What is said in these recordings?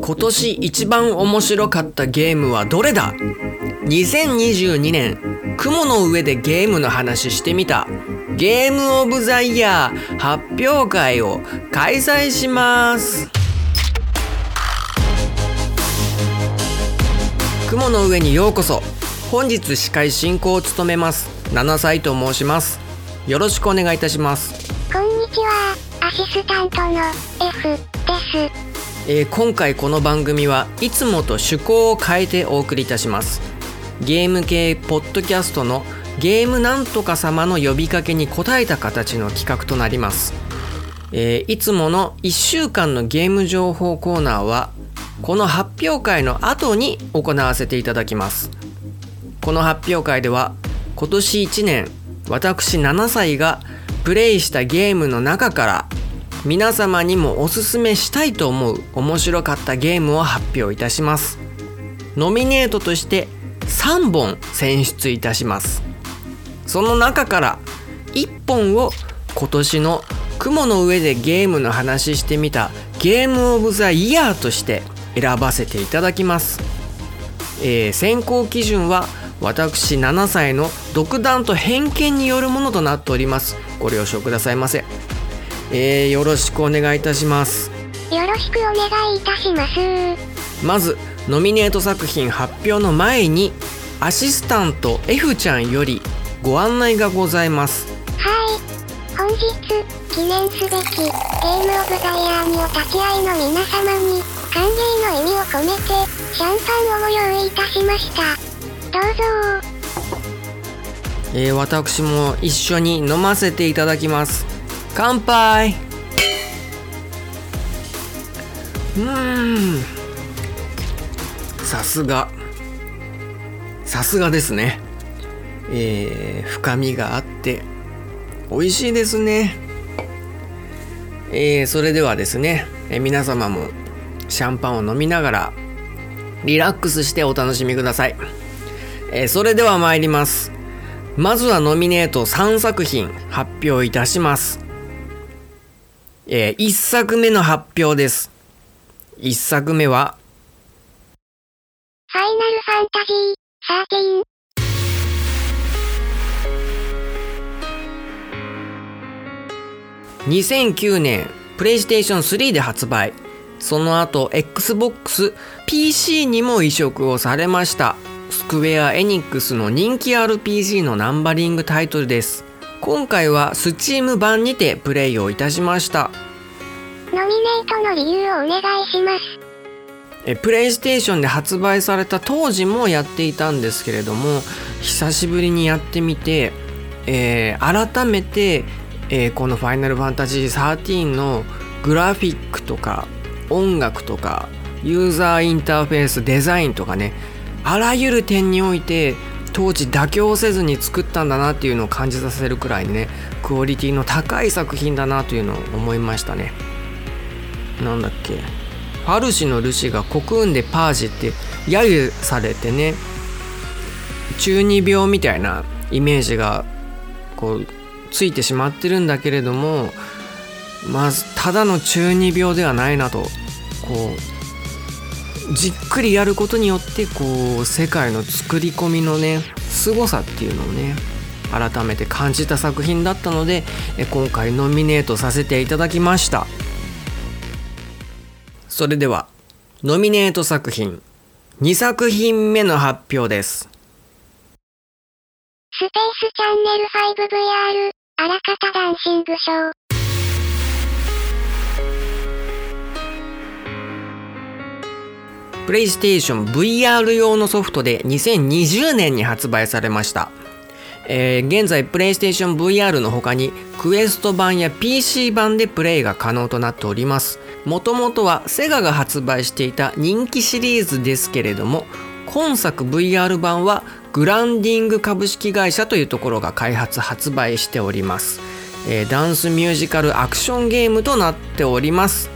今年一番面白かったゲームはどれだ ?2022 年雲の上でゲームの話してみた。ゲームオブザイヤー発表会を開催します。雲の上にようこそ。本日司会進行を務めます。7歳と申します。よろしくお願いいたします。こんにちは、アシスタントの F です。えー今回この番組はいつもと趣向を変えてお送りいたします。ゲーム系ポッドキャストのゲームなんとか様の呼びかけに応えた形の企画となります、えーいつもの1週間のゲーム情報コーナーはこの発表会の後に行わせていただきますこの発表会では今年1年私7歳がプレイしたゲームの中から皆様にもおすすめしたいと思う面白かったゲームを発表いたします。ノミネートとして3本選出いたします。その中から1本を今年の雲の上でゲームの話してみたゲームオブザイヤーとして選ばせていただきます。えー選考基準は私7歳の独断と偏見によるものとなっておりますご了承くださいませ、えーよろしくお願いいたしますよろしくお願いいたします。まずノミネート作品発表の前にアシスタント F ちゃんよりご案内がございますはい。本日、記念すべき、ゲームオブザイヤーにお立ち会いの皆様に、歓迎の意味を込めて、シャンパンをご用意いたしました。どうぞ。えー私も一緒に飲ませていただきます。乾杯。うん。さすが。さすがですね。えー深みがあって美味しいですね。えーそれではですね、えー皆様もシャンパンを飲みながらリラックスしてお楽しみください、えーそれでは参りますまずはノミネート3作品発表いたします。え1作目の発表です。1作目は、ファイナルファンタジー、13。2009年プレイステーション3で発売。その後 Xbox、PC にも移植をされました。スクエア・エニックスの人気 RPG のナンバリングタイトルです。今回は Steam 版にてプレイをいたしました。ノミネートの理由をお願いします。えプレイステーションで発売された当時もやっていたんですけれども久しぶりにやってみて、えー改めて、えーこの「ファイナルファンタジー13」のグラフィックとか音楽とかユーザーインターフェースデザインとかねあらゆる点において当時妥協せずに作ったんだなっていうのを感じさせるくらいねクオリティの高い作品だなというのを思いましたね。なんだっけファルシのルシがコクーンでパージって揶揄されてね中二病みたいなイメージがこうついてしまってるんだけれどもまずただの中二病ではないなとこうじっくりやることによってこう世界の作り込みのね凄さっていうのをね改めて感じた作品だったので今回ノミネートさせていただきましたそれではノミネート作品2作品目の発表ですスペースチャンネル 5VR、あらかたダンシングショー。プレイステーション VR 用のソフトで2020年に発売されました、えー現在プレイステーション VR の他にクエスト版や PC 版でプレイが可能となっております。もともとはセガが発売していた人気シリーズですけれども今作 VR 版はグランディング株式会社というところが開発発売しております、えーダンスミュージカルアクションゲームとなっております。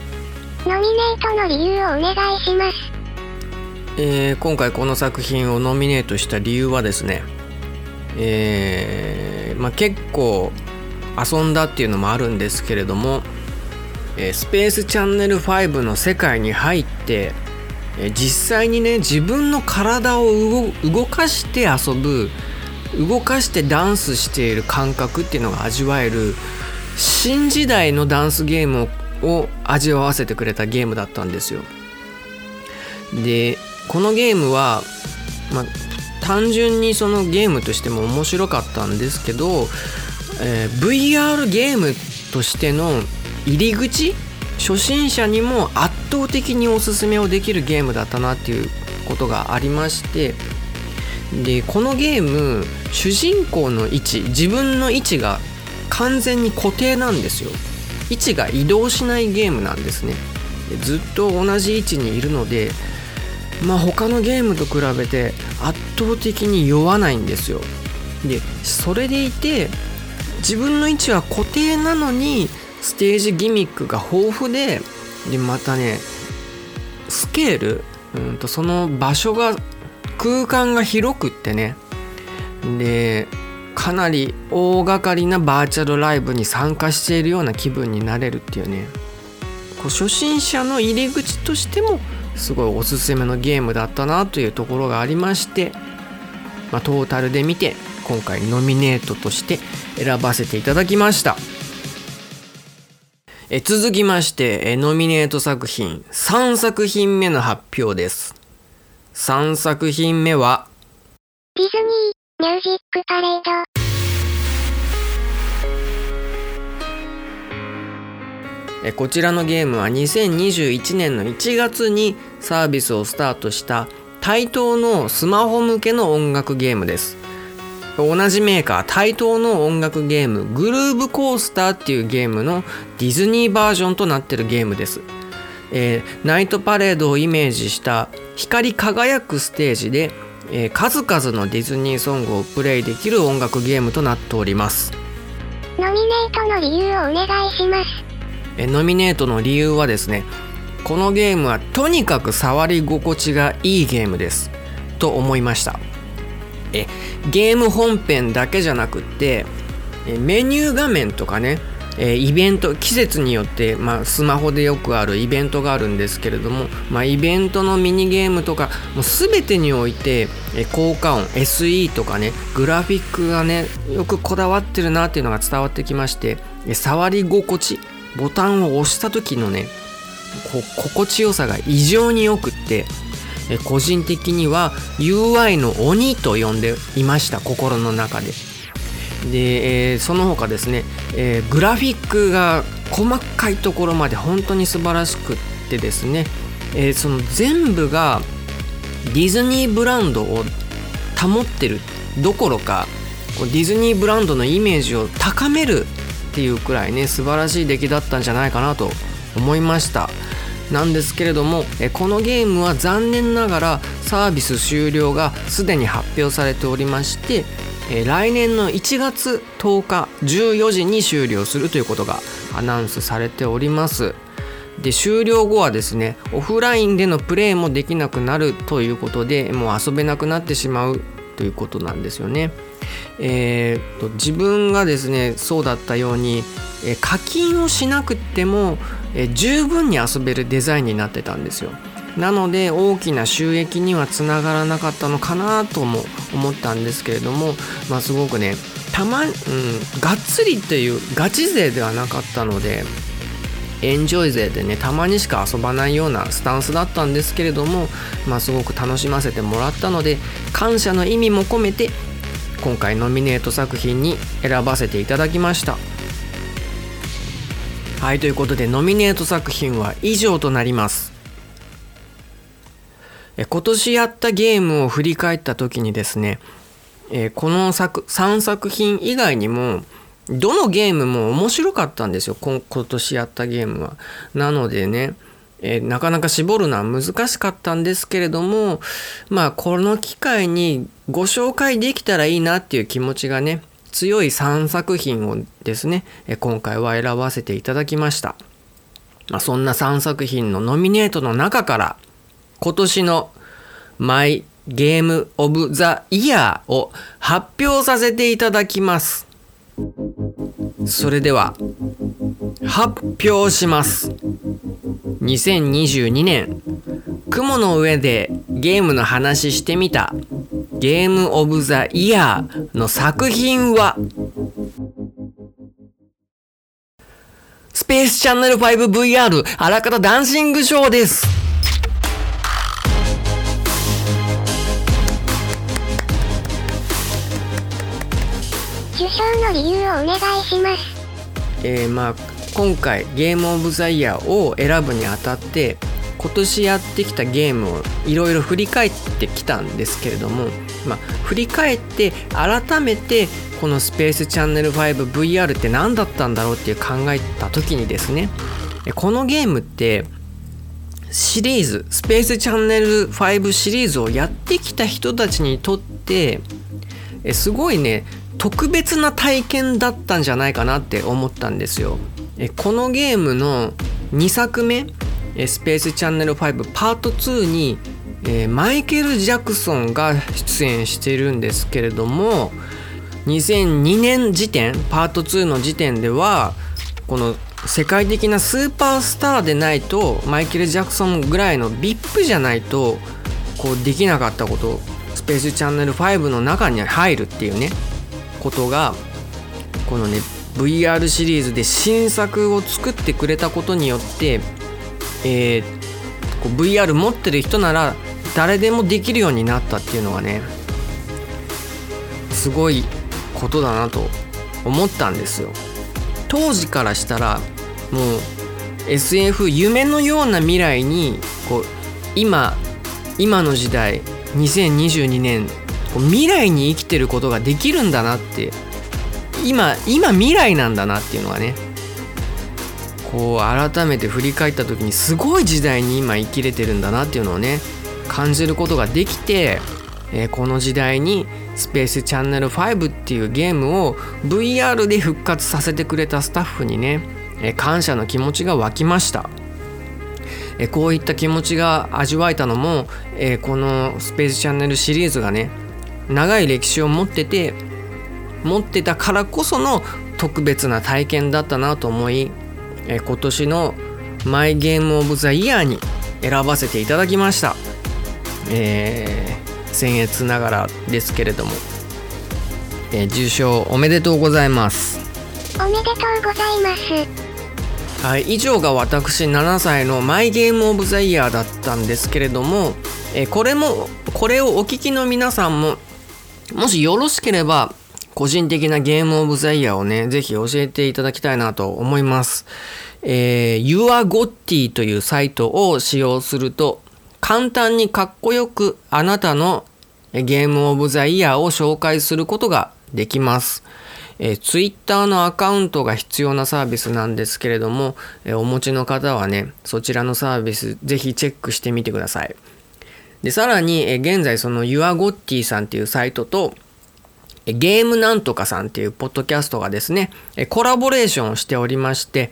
ノミネートの理由をお願いします。えー、今回この作品をノミネートした理由はですね、えーまあ、結構遊んだっていうのもあるんですけれども、え、スペースチャンネル5の世界に入って、え、実際にね自分の体を動かして遊ぶ動かしてダンスしている感覚っていうのが味わえる新時代のダンスゲームを味わわせてくれたゲームだったんですよ。でこのゲームは、まあ、単純にそのゲームとしても面白かったんですけど、えー、VR ゲームとしての入り口初心者にも圧倒的におすすめをできるゲームだったなっていうことがありましてでこのゲーム主人公の位置自分の位置が完全に固定なんですよ。位置が移動しないゲームなんですね。ずっと同じ位置にいるのでまあ他のゲームと比べて圧倒的に酔わないんですよ。でそれでいて自分の位置は固定なのにステージギミックが豊富ででまたねスケールうんとその場所が空間が広くってねでかなり大掛かりなバーチャルライブに参加しているような気分になれるっていうね。こう初心者の入り口としてもすごいおすすめのゲームだったなというところがありまして、まあ、トータルで見て今回ノミネートとして選ばせていただきました。え続きましてえノミネート作品3作品目の発表です。3作品目はディズニーミュージックパレード。えこちらのゲームは2021年の1月にサービスをスタートした対等のスマホ向けの音楽ゲームです。同じメーカー対等の音楽ゲームグルーブコースターっていうゲームのディズニーバージョンとなってるゲームです、えー、ナイトパレードをイメージした光り輝くステージで、えー、数々のディズニーソングをプレイできる音楽ゲームとなっております。ノミネートの理由をお願いします。えノミネートの理由はですねこのゲームはとにかく触り心地がいいゲームです。と思いました。えゲーム本編だけじゃなくってメニュー画面とかねえイベント季節によって、まあ、スマホでよくあるイベントがあるんですけれども、まあ、イベントのミニゲームとかもう全てにおいて、え効果音 SE とかねグラフィックがねよくこだわってるなっていうのが伝わってきまして触り心地ボタンを押した時のねこ心地よさが異常によくって個人的には UI の鬼と呼んでいました心の中で。で、えー、その他ですね、えー、グラフィックが細かいところまで本当に素晴らしくってですね、えー、その全部がディズニーブランドを保ってるどころかディズニーブランドのイメージを高めるっていうくらいね素晴らしい出来だったんじゃないかなと思いましたなんですけれどもこのゲームは残念ながらサービス終了がすでに発表されておりまして来年の1月10日14時に終了するということがアナウンスされておりますで終了後はですねオフラインでのプレイもできなくなるということでもう遊べなくなってしまうということなんですよね。えーと、自分がですねそうだったように、え課金をしなくても、え十分に遊べるデザインになってたんですよ。なので大きな収益にはつながらなかったのかなとも思ったんですけれども、まあ、すごくねたま、うん、がっつりというガチ勢ではなかったのでエンジョイ勢でねたまにしか遊ばないようなスタンスだったんですけれども、まあ、すごく楽しませてもらったので感謝の意味も込めて今回ノミネート作品に選ばせていただきました。はいということでノミネート作品は以上となります。今年やったゲームを振り返った時にですねこの作3作品以外にもどのゲームも面白かったんですよ。今年やったゲームは。なのでねえー、なかなか絞るのは難しかったんですけれどもまあこの機会にご紹介できたらいいなっていう気持ちがね強い3作品をですね、え、今回は選ばせていただきました、まあ、そんな3作品のノミネートの中から今年のマイゲームオブザイヤーを発表させていただきます。それでは発表します。2022年。雲の上でゲームの話してみた。ゲームオブザイヤーの作品は。スペースチャンネル 5VR あらかたダンシングショーです。受賞の理由をお願いします。えーまあ今回ゲームオブザイヤーを選ぶにあたって今年やってきたゲームをいろいろ振り返ってきたんですけれども、まあ、振り返って改めてこのスペースチャンネル 5VR って何だったんだろうっていう考えた時にですねこのゲームってシリーズスペースチャンネル5シリーズをやってきた人たちにとってすごいね特別な体験だったんじゃないかなって思ったんですよ。えこのゲームの2作目スペースチャンネル5パート2にえマイケル・ジャクソンが出演しているんですけれども2002年時点パート2の時点ではこの世界的なスーパースターでないとマイケル・ジャクソンぐらいの VIP じゃないとこうできなかったことスペースチャンネル5の中に入るっていうねことがこのね VR シリーズで新作を作ってくれたことによって、えーこう VR 持ってる人なら誰でもできるようになったっていうのがねすごいことだなと思ったんですよ。当時からしたらもう SF 夢のような未来にこう今今の時代2022年こう未来に生きてることができるんだなって今今未来なんだなっていうのがねこう改めて振り返った時にすごい時代に今生きれてるんだなっていうのをね感じることができて、えーこの時代にスペースチャンネル5っていうゲームを VR で復活させてくれたスタッフにね、えー感謝の気持ちが湧きました。えこういった気持ちが味わえたのも、えこのスペースチャンネルシリーズがね長い歴史を持ってて持ってたからこその特別な体験だったなと思い、えー今年のマイゲームオブザイヤーに選ばせていただきました。えー僭越ながらですけれども、えー受賞おめでとうございます。おめでとうございます。はい、以上が私7歳のマイゲームオブザイヤーだったんですけれども、えーこれもこれをお聞きの皆さんももしよろしければ個人的なゲームオブザイヤーをねぜひ教えていただきたいなと思います。えー、YourGotti というサイトを使用すると簡単にかっこよくあなたのゲームオブザイヤーを紹介することができます。えー、Twitter のアカウントが必要なサービスなんですけれども、えーお持ちの方はねそちらのサービスぜひチェックしてみてください。でさらに、えー現在その YourGotti さんっていうサイトとゲームなんとかさんっていうポッドキャストがですねコラボレーションをしておりまして、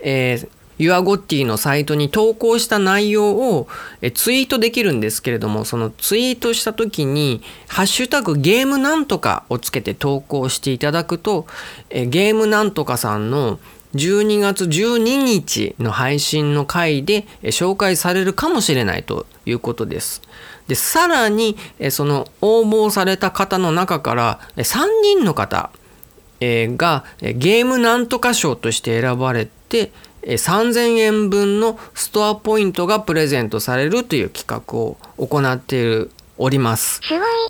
えー YourGotti のサイトに投稿した内容をツイートできるんですけれどもそのツイートした時に「ハッシュタグゲームなんとか」をつけて投稿していただくとゲームなんとかさんの12月12日の配信の回で紹介されるかもしれないということです。でさらにえーその応募された方の中からえー3人の方えーがえーゲームなんとか賞として選ばれてえー3000円分のストアポイントがプレゼントされるという企画を行っております。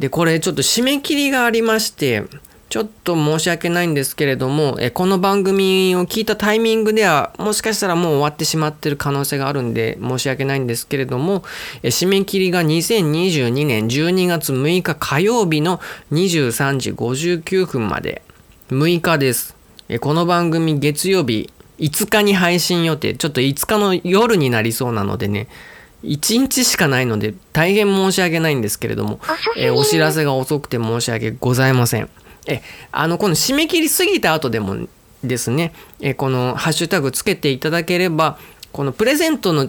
でこれちょっと締め切りがありましてちょっと申し訳ないんですけれどもえこの番組を聞いたタイミングではもしかしたらもう終わってしまってる可能性があるんで申し訳ないんですけれどもえ締め切りが2022年12月6日火曜日の23時59分まで6日です。えこの番組月曜日5日に配信予定。ちょっと5日の夜になりそうなのでね1日しかないので大変申し訳ないんですけれどもえーお知らせが遅くて申し訳ございません。えあのこの締め切り過ぎた後でもですね、えこのハッシュタグつけていただければこのプレゼントの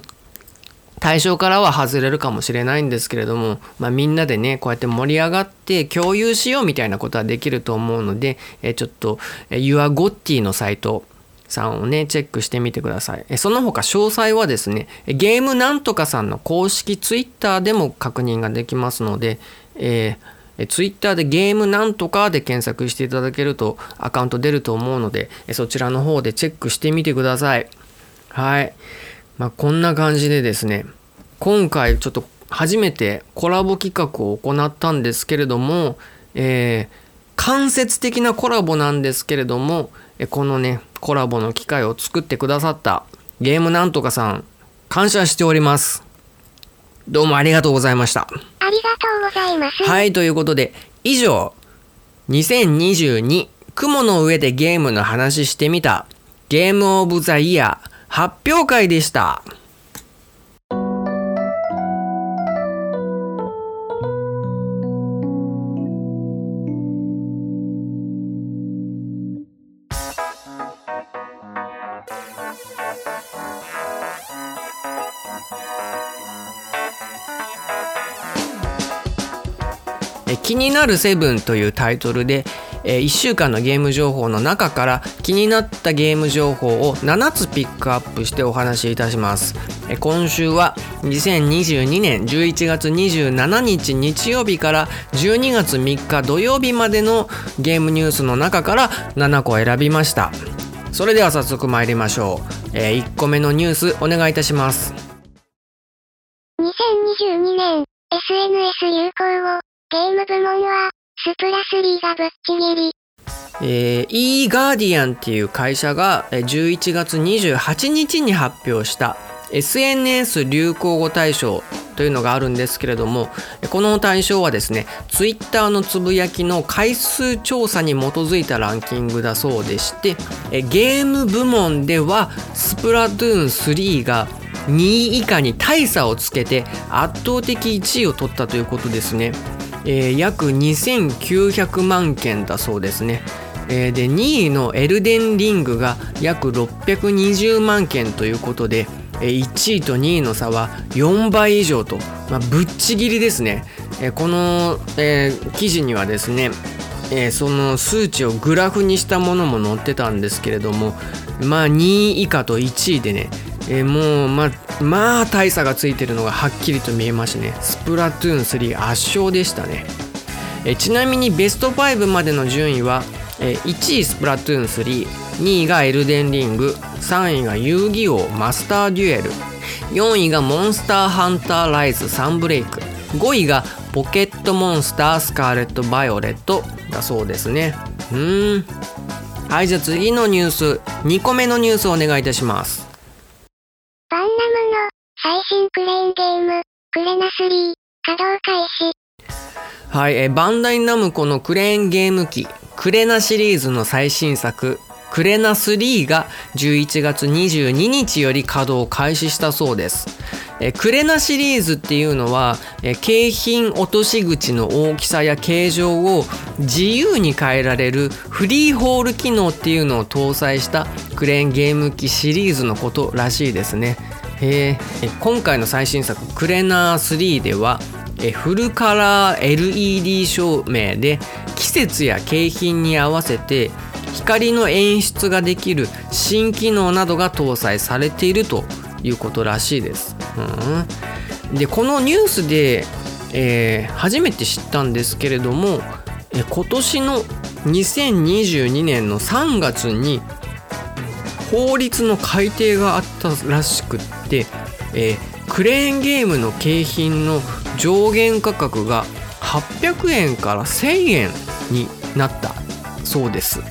対象からは外れるかもしれないんですけれども、まあ、みんなでねこうやって盛り上がって共有しようみたいなことはできると思うので、えちょっと YourGotti のサイトさんをねチェックしてみてください。えその他詳細はですねゲームなんとかさんの公式 Twitter でも確認ができますので、えー、Twitter でゲームなんとかで検索していただけるとアカウント出ると思うのでそちらの方でチェックしてみてください。はい。まあ、こんな感じでですね。今回ちょっと初めてコラボ企画を行ったんですけれども、えー、間接的なコラボなんですけれどもこのねコラボの機会を作ってくださったゲームなんとかさん感謝しております。どうもありがとうございましたありがとうございますはいということで以上2022雲の上でゲームの話してみたゲームオブザイヤー発表会でした。なるセブンというタイトルでえー、1週間のゲーム情報の中から気になったゲーム情報を7つピックアップしてお話しいたします、えー、今週は2022年11月27日日曜日から12月3日土曜日までのゲームニュースの中から7個選びました。それでは早速参りましょう、えー、1個目のニュースお願いいたします。2022年 SNS 流行語ゲーム部門はスプラ3がぶっちぎり。えー、e ガーディアンっていう会社が11月28日に発表した SNS 流行語大賞というのがあるんですけれどもこの大賞はですねツイッターのつぶやきの回数調査に基づいたランキングだそうでしてゲーム部門ではスプラトゥーン3が2位以下に大差をつけて圧倒的1位を取ったということですね。えー、約2900万件だそうですね。えー、で2位のエルデンリングが約620万件ということで、えー、1位と2位の差は4倍以上と、まあ、ぶっちぎりですね。えー、この、えー、記事にはですね、えー、その数値をグラフにしたものも載ってたんですけれどもまあ2位以下と1位でねえー、もうままあ大差がついてるのがはっきりと見えましね。スプラトゥーン3圧勝でしたね、えー、ちなみにベスト5までの順位は、えー、1位スプラトゥーン32位がエルデンリング3位が遊戯王マスターデュエル4位がモンスターハンターライズサンブレイク5位がポケットモンスタースカーレットバイオレットだそうですね。うん。はいじゃあ次のニュース2個目のニュースをお願いいたします。最新クレーンゲーム、クレナ3、稼働開始。はい、えバンダイナムコのクレーンゲーム機、クレナシリーズの最新作、クレナ3が11月22日より稼働を開始したそうです。えクレナシリーズっていうのはえ景品落とし口の大きさや形状を自由に変えられるフリーホール機能っていうのを搭載したクレーンゲーム機シリーズのことらしいですね。え今回の最新作「クレナー3」ではえフルカラー LED 照明で季節や景品に合わせて光の演出ができる新機能などが搭載されているということらしいです。うん、でこのニュースで、えー、初めて知ったんですけれども、え今年の2022年の3月に法律の改定があったらしくて、えー、クレーンゲームの景品の上限価格が800円から1000円になったそうです。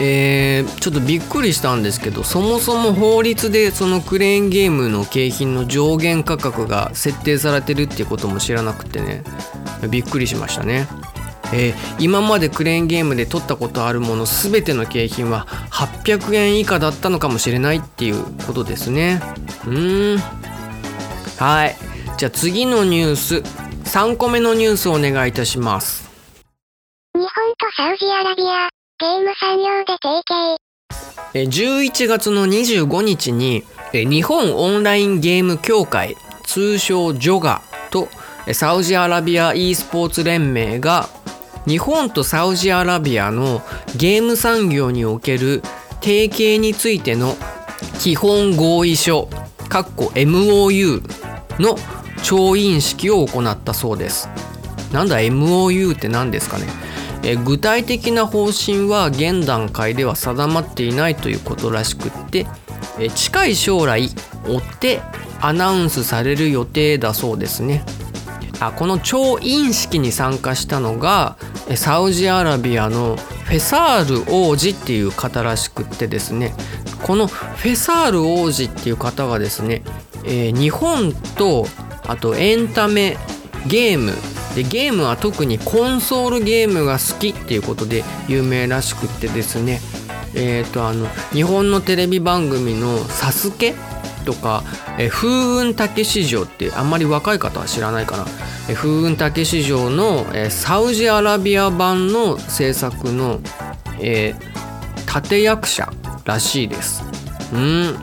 えー、ちょっとびっくりしたんですけどそもそも法律でそのクレーンゲームの景品の上限価格が設定されてるっていうことも知らなくてねびっくりしましたね。えー、今までクレーンゲームで取ったことあるもの全ての景品は800円以下だったのかもしれないっていうことですね。うん。はい。じゃあ次のニュース。3個目のニュースをお願いいたします。日本とサウジアラビアゲーム産業で提携。11月の25日に日本オンラインゲーム協会通称ジョガとサウジアラビア e スポーツ連盟が日本とサウジアラビアのゲーム産業における提携についての基本合意書 MOU の調印式を行ったそうです。なんだ MOU って何ですかね？え具体的な方針は現段階では定まっていないということらしくってえ近い将来追ってアナウンスされる予定だそうですね。あこの調印式に参加したのがサウジアラビアのフェサール王子っていう方らしくってですね。このフェサール王子っていう方がですね、えー、日本とあとエンタメゲーム。でゲームは特にコンソールゲームが好きっていうことで有名らしくってですね。えっ、ー、とあの日本のテレビ番組の「サスケとか「え風雲竹市場」ってあんまり若い方は知らないかな「風雲竹市場の」サウジアラビア版の制作の、えー、立役者らしいです。うん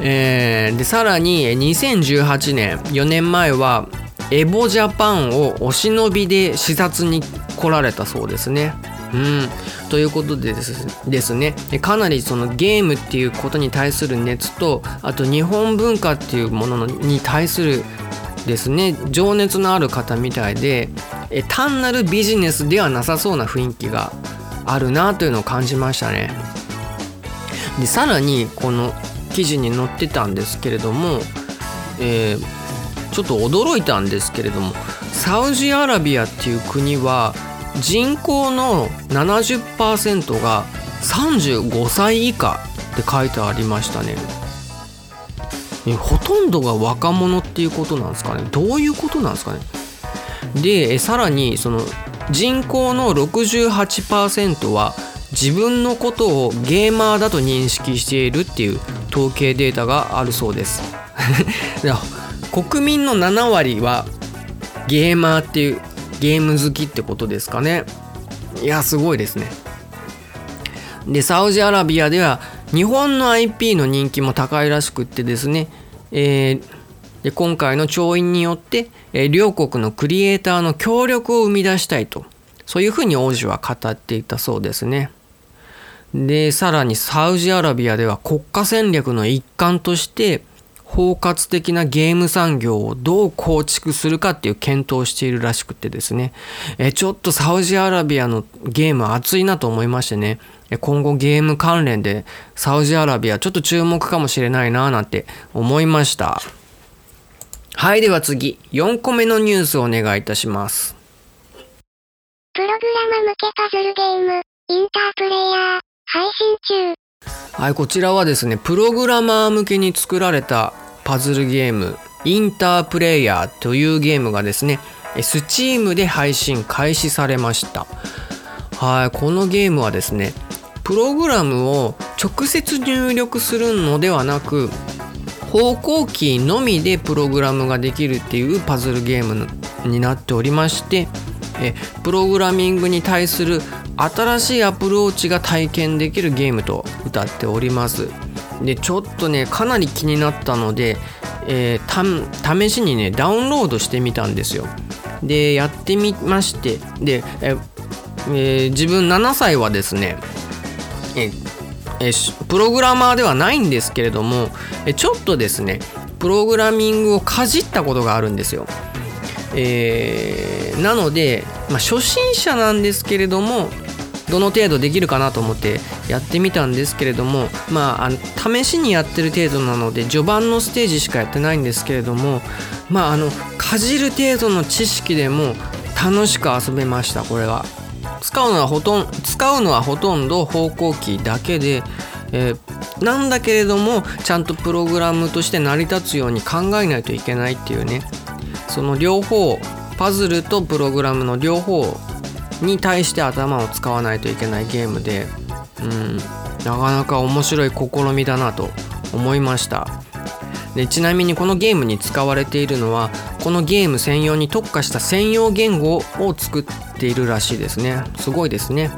えー、でさらに2018年4年前はエボジャパンをお忍びで視察に来られたそうですね。うん、ということでですねかなりそのゲームっていうことに対する熱とあと日本文化っていうものに対するですね情熱のある方みたいでえ単なるビジネスではなさそうな雰囲気があるなというのを感じましたね。でさらにこの記事に載ってたんですけれども、えー、ちょっと驚いたんですけれどもサウジアラビアっていう国は人口の70%が35歳以下って書いてありましたねほとんどが若者っていうことなんですかね？どういうことなんですかね？でさらにその人口の68%は自分のことをゲーマーだと認識しているっていう統計データがあるそうです。国民の7割はゲーマーっていうゲーム好きってことですかね？いやすごいですね。でサウジアラビアでは日本の IP の人気も高いらしくってですね、えー、で今回の調印によって、え、両国のクリエイターの協力を生み出したいとそういうふうに王子は語っていたそうですね。でさらにサウジアラビアでは国家戦略の一環として包括的なゲーム産業をどう構築するかっていう検討をしているらしくてですね。えちょっとサウジアラビアのゲーム熱いなと思いましてね。今後ゲーム関連でサウジアラビアちょっと注目かもしれないななんて思いました。はいでは次。4個目のニュースをお願いいたします。プログラマ向けパズルゲーム。インタープレイヤー配信中。はい、こちらはですね、プログラマー向けに作られたパズルゲーム、インタープレイヤーというゲームがですね、Steam で配信開始されました。はい、このゲームはですね、プログラムを直接入力するのではなく、方向キーのみでプログラムができるっていうパズルゲームになっておりましてえプログラミングに対する新しいアプローチが体験できるゲームと歌っております。でちょっとねかなり気になったので、えー、試しにねダウンロードしてみたんですよ。でやってみましてで、ええー、自分7歳はですねええプログラマーではないんですけれどもちょっとですねプログラミングをかじったことがあるんですよ。えー、なので、まあ、初心者なんですけれどもどの程度できるかなと思ってやってみたんですけれどもまああ試しにやってる程度なので序盤のステージしかやってないんですけれどもまああのかじる程度の知識でも楽しく遊べましたこれは。使うのはほとん使うのはほとんど方向キーだけで、えー、なんだけれどもちゃんとプログラムとして成り立つように考えないといけないっていうね。その両方パズルとプログラムの両方に対して頭を使わないといけないゲームで、うん、なかなか面白い試みだなと思いました。でちなみにこのゲームに使われているのはこのゲーム専用に特化した専用言語を作っているらしいですね。すごいですね。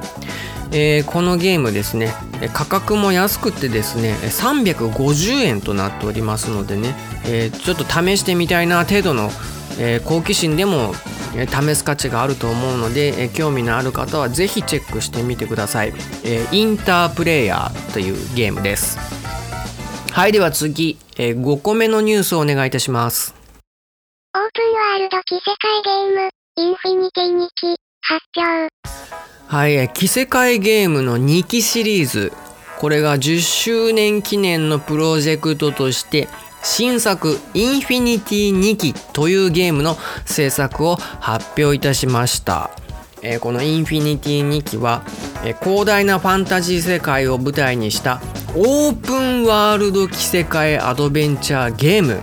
えー、このゲームですね価格も安くてですね350円となっておりますのでね、えー、ちょっと試してみたいな程度の、えー、好奇心でも試す価値があると思うので、え興味のある方はぜひチェックしてみてください、えインタープレイヤーというゲームです。はいでは次、え5個目のニュースをお願いいたします。オープンワールド奇世界ゲームインフィニティ2期発表。はい、奇世界ゲームの2期シリーズ。これが10周年記念のプロジェクトとして新作インフィニティ2期というゲームの制作を発表いたしました。えー、このインフィニティ2期は、えー、広大なファンタジー世界を舞台にしたオープンワールド着せ替えアドベンチャーゲーム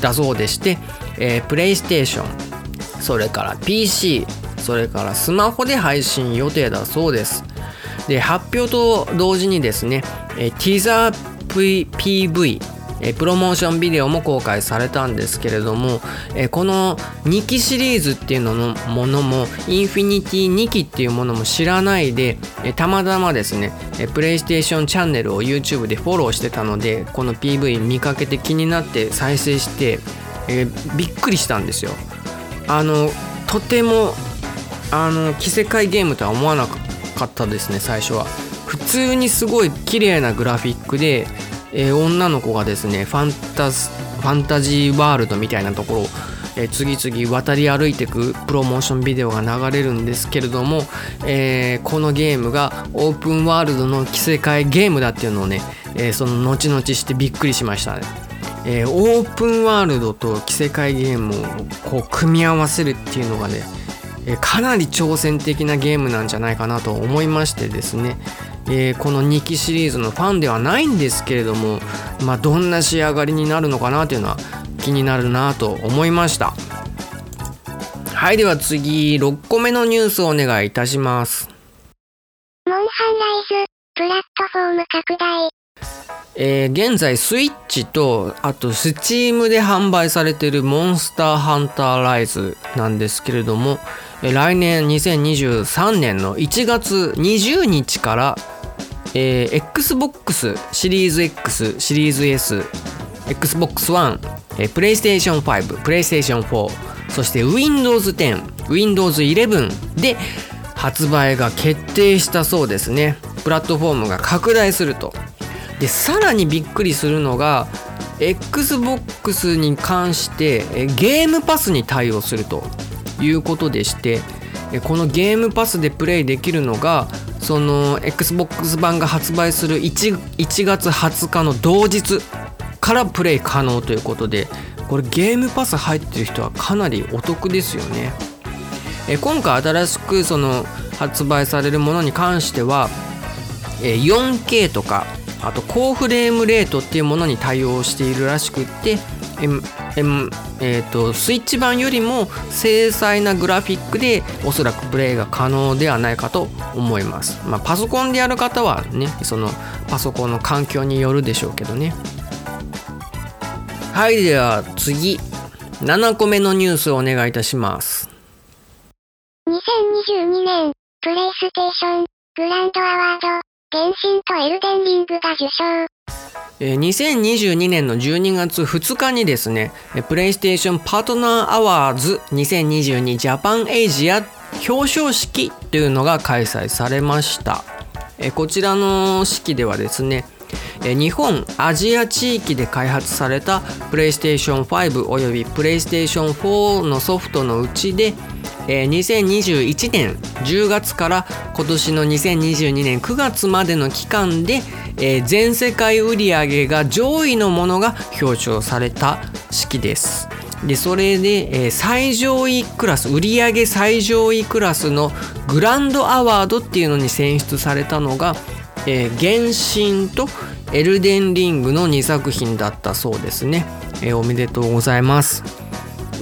だそうでして、えー、プレイステーションそれから PC それからスマホで配信予定だそうです。で発表と同時にですね、えー、ティザー PV えプロモーションビデオも公開されたんですけれども、えこの2期シリーズっていうののものもインフィニティ2期っていうものも知らないで、えたまたまですね、えプレイステーションチャンネルを YouTube でフォローしてたのでこの PV 見かけて気になって再生して、えびっくりしたんですよ。あのとてもあの着せ替えゲームとは思わなかったですね最初は。普通にすごい綺麗なグラフィックでえー、女の子がですねファンタスファンタジーワールドみたいなところを、えー、次々渡り歩いていくプロモーションビデオが流れるんですけれども、えー、このゲームがオープンワールドの着せ替えゲームだっていうのをね、えその後々してびっくりしましたね。えオープンワールドと着せ替えゲームをこう組み合わせるっていうのがね、えかなり挑戦的なゲームなんじゃないかなと思いましてですね、えー、この2期シリーズのファンではないんですけれども、まあ、どんな仕上がりになるのかなというのは気になるなと思いました。はいでは次6個目のニュースをお願いいたします。モンハンライズプラットフォーム拡大。えー、現在スイッチとあとスチームで販売されているモンスターハンターライズなんですけれども来年2023年の1月20日からえー、Xbox シリーズ X シリーズ S Xbox One、えー、PlayStation 5 PlayStation 4そして Windows 10 Windows 11で発売が決定したそうですね。プラットフォームが拡大すると。でさらにびっくりするのが XBOX に関してゲームパスに対応すると。いうことでしてこのゲームパスでプレイできるのがその XBOX 版が発売する 1, 1月20日の同日からプレイ可能ということでこれゲームパス入ってる人はかなりお得ですよね。今回新しくその発売されるものに関しては 4K とかあと高フレームレートっていうものに対応しているらしくってえーと、スイッチ版よりも精細なグラフィックでおそらくプレイが可能ではないかと思います、まあ、パソコンでやる方はねそのパソコンの環境によるでしょうけどね。はいでは次。7個目のニュースをお願いいたします。2022年プレイステーショングランドアワード原神とエルデンリングが受賞。2022年の12月2日にですね、 PlayStation Partner Awards 2022 Japan Asia 表彰式というのが開催されました。こちらの式ではですね、日本アジア地域で開発された PlayStation 5および PlayStation 4のソフトのうちで2021年10月から今年の2022年9月までの期間で全世界売上が上位のものが表彰された式です。でそれで、最上位クラス売上最上位クラスのグランドアワードっていうのに選出されたのが「え原神」と「エルデンリング」の2作品だったそうですね。えおめでとうございます。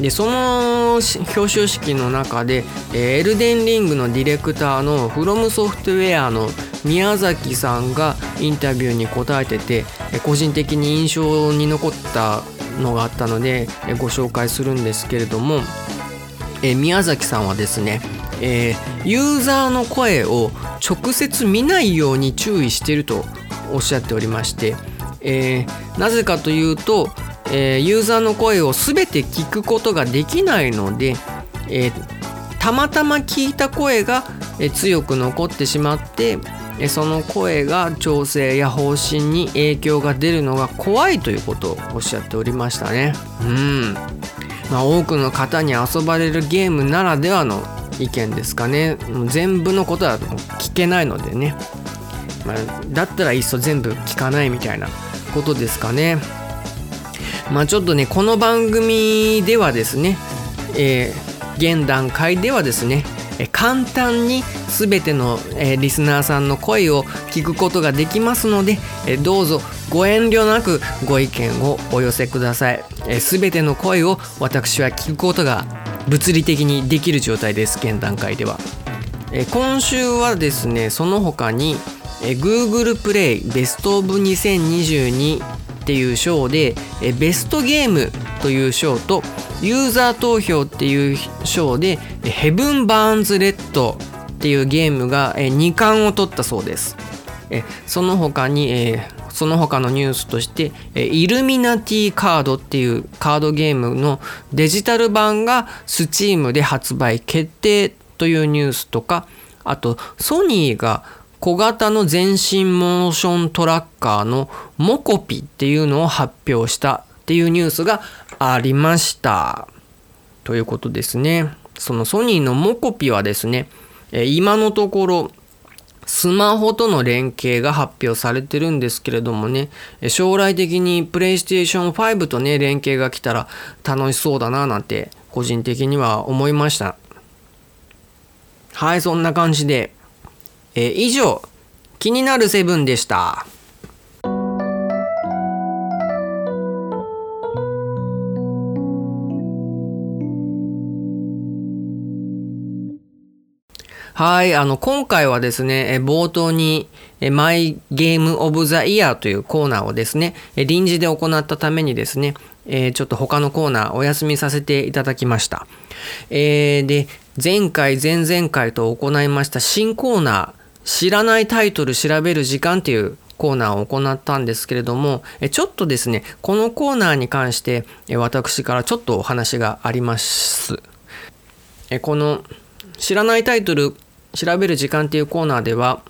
でその表彰式の中で、えー、エルデンリングのディレクターのフロムソフトウェアの宮崎さんがインタビューに答えてて個人的に印象に残ったのがあったのでご紹介するんですけれども、え宮崎さんはですねえー、ユーザーの声を直接見ないように注意しているとおっしゃっておりまして、えー、なぜかというと、えー、ユーザーの声を全て聞くことができないので、えたまたま聞いた声が、え強く残ってしまってその声が調整や方針に影響が出るのが怖いということをおっしゃっておりましたね。うんまあ、多くの方に遊ばれるゲームならではの意見ですかね。全部のことは聞けないのでね、まあ、だったらいっそ全部聞かないみたいなことですかね。まあちょっとねこの番組ではですね、えー、現段階ではですね簡単に全てのリスナーさんの声を聞くことができますのでどうぞご遠慮なくご意見をお寄せください。全ての声を私は聞くことが物理的にできる状態です現段階では。え今週はですねその他にえ Google プレイベストオブ2022っていう賞でえベストゲームという賞とユーザー投票っていう賞でヘブン・バーンズ・レッドっていうゲームが2冠を取ったそうです。その他にその他のニュースとしてイルミナティカードっていうカードゲームのデジタル版が Steam で発売決定というニュースとかあとソニーが小型の全身モーショントラッカーのモコピっていうのを発表したっていうニュースがありました。ということですね。そのソニーのモコピはですね今のところスマホとの連携が発表されてるんですけれどもね、将来的に PlayStation 5とね、連携が来たら楽しそうだななんて個人的には思いました。はい、そんな感じで、え以上、気になるセブンでした。はい、あの、今回はですね、冒頭に、マイゲームオブザイヤーというコーナーをですね、臨時で行ったためにですね、えちょっと他のコーナーお休みさせていただきました。えー、で、前回、前々回と行いました新コーナー、知らないタイトル調べる時間っていうコーナーを行ったんですけれども、ちょっとですね、このコーナーに関して、私からちょっとお話があります。この知らないタイトル調べる時間っていうコーナーでは、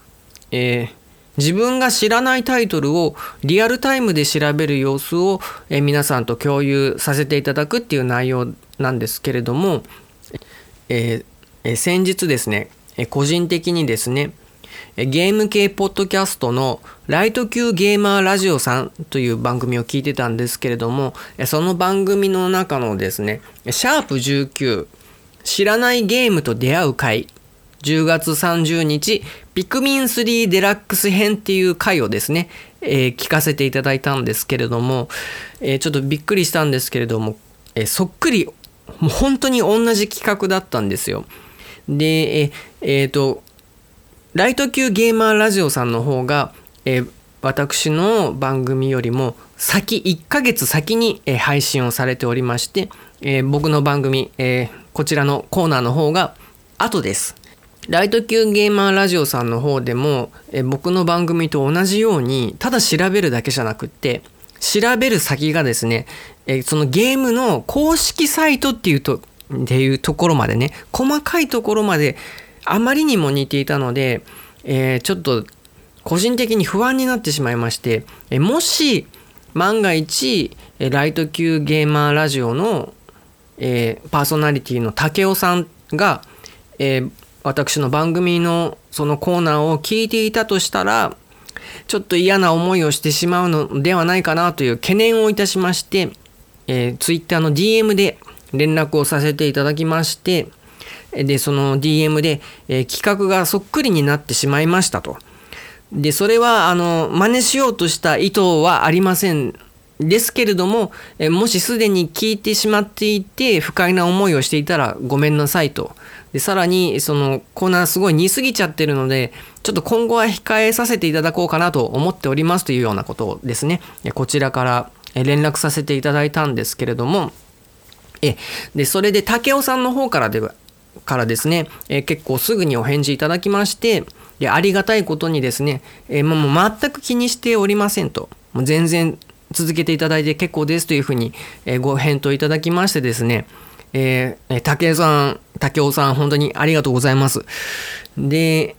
えー、自分が知らないタイトルをリアルタイムで調べる様子を、えー、皆さんと共有させていただくっていう内容なんですけれども、えー、先日ですね、え個人的にですね、ゲーム系ポッドキャストのライト級ゲーマーラジオさんという番組を聞いてたんですけれども、その番組の中のですね、シャープ19知らないゲームと出会う会10月30日、ピクミン3デラックス編っていう回をですね、えー、聞かせていただいたんですけれども、えー、ちょっとびっくりしたんですけれども、えー、そっくり、もう本当に同じ企画だったんですよ。で、ええー、と、ライト級ゲーマーラジオさんの方が、え私の番組よりも先、1ヶ月先に、配信をされておりまして、え僕の番組、えこちらのコーナーの方が後です。ライト級ゲーマーラジオさんの方でもえ僕の番組と同じようにただ調べるだけじゃなくって調べる先がですねえそのゲームの公式サイトっていうとっていうところまでね細かいところまであまりにも似ていたので、えー、ちょっと個人的に不安になってしまいましてえもし万が一ライト級ゲーマーラジオの、えー、パーソナリティの武雄さんが、えー、私の番組のそのコーナーを聞いていたとしたらちょっと嫌な思いをしてしまうのではないかなという懸念をいたしまして、えー、Twitter の DM で連絡をさせていただきましてでその DM で、えー、企画がそっくりになってしまいましたと。でそれはあの真似しようとした意図はありませんですけれども、えもしすでに聞いてしまっていて不快な思いをしていたらごめんなさいとでさらにそのコーナーすごい似すぎちゃってるのでちょっと今後は控えさせていただこうかなと思っておりますというようなことをですね。こちらから連絡させていただいたんですけれども。えでそれで武雄さんの方からではからですね、え、結構すぐにお返事いただきましてでありがたいことにですね、え、もう全く気にしておりませんと。もう全然続けていただいて結構ですというふうに、ご返答いただきましてですね、えー、竹さん、竹雄さん、本当にありがとうございます。で、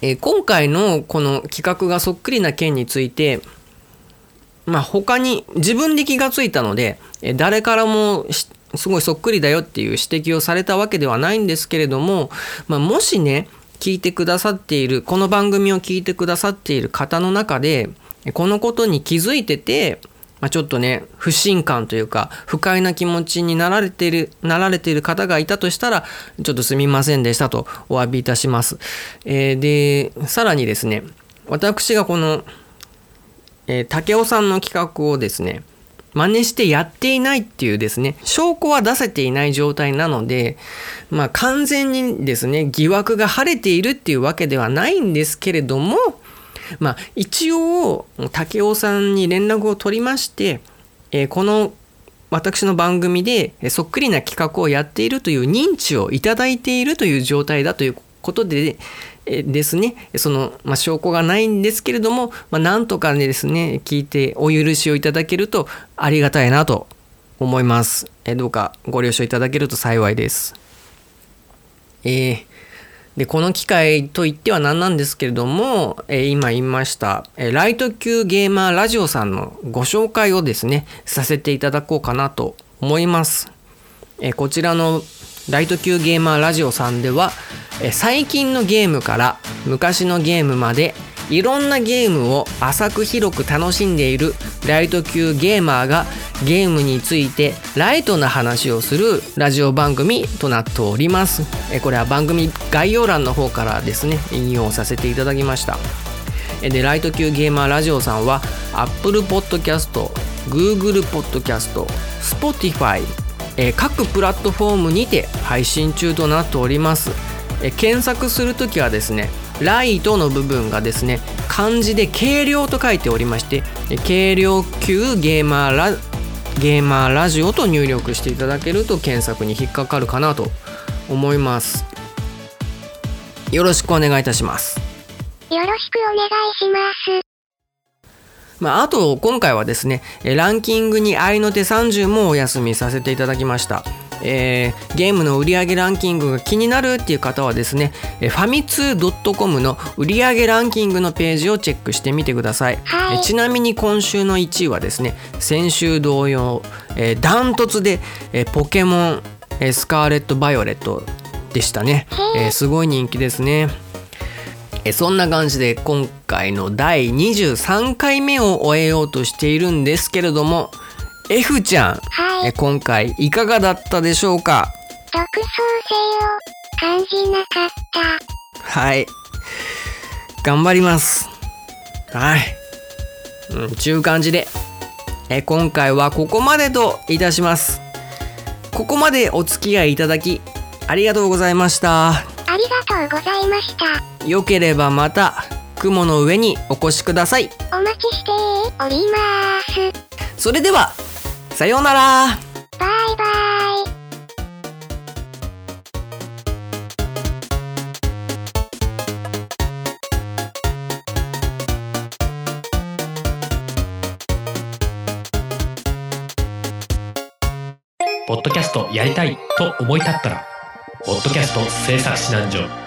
えー、今回のこの企画がそっくりな件について、まあ、他に自分で気がついたので、え誰からもすごいそっくりだよっていう指摘をされたわけではないんですけれども、まあ、もしね聞いてくださっているこの番組を聞いてくださっている方の中でこのことに気づいてて、まあ、ちょっとね不信感というか不快な気持ちになられているなられている方がいたとしたらちょっとすみませんでしたとお詫びいたします。えー、でさらにですね私がこの、えー、竹雄さんの企画をですね真似してやっていないっていうですね、証拠は出せていない状態なので、まあ完全にですね、疑惑が晴れているっていうわけではないんですけれども、まあ一応、武雄さんに連絡を取りまして、えー、この私の番組でそっくりな企画をやっているという認知をいただいているという状態だということで、えですね、その、まあ、証拠がないんですけれども、まあ、なんとかねですね、聞いてお許しをいただけるとありがたいなと思います。えどうかご了承いただけると幸いです。えー、で、この機会といっては何なんですけれども、えー、今言いました、えー、ライト級ゲーマーラジオさんのご紹介をですね、させていただこうかなと思います。えこちらのライト級ゲーマーラジオさんではえ最近のゲームから昔のゲームまでいろんなゲームを浅く広く楽しんでいるライト級ゲーマーがゲームについてライトな話をするラジオ番組となっております。これは番組概要欄の方からですね引用させていただきました。でライト級ゲーマーラジオさんは Apple Podcast、Google Podcast、Spotify え各プラットフォームにて配信中となっております、え検索するときはですねライトの部分がですね漢字で軽量と書いておりまして軽量級ゲーマーラゲーマーラジオと入力していただけると検索に引っかかるかなと思います。よろしくお願いいたします。よろしくお願いします。まあ、あと今回はですねランキングに合いの手30もお休みさせていただきましたえー、ゲームの売上ランキングが気になるっていう方はですね、ファミツー .com の売上ランキングのページをチェックしてみてください、はい、ちなみに今週の1位はですね先週同様、えー、ダントツで、えー、ポケモン、えー、スカーレット・バイオレットでしたね、えー、すごい人気ですね。えそんな感じで今回の第23回目を終えようとしているんですけれども F ちゃん、はい、え今回いかがだったでしょうか？独創性を感じなかった。はい。頑張ります。はい、うん、ちゅう感じで。え今回はここまでといたします。ここまでお付き合いいただきありがとうございました。ありがとうございました。よければまた雲の上にお越しください。お待ちしております。それではさようなら。バイバイ。ポッドキャストやりたいと思い立ったら、ポッドキャスト制作指南所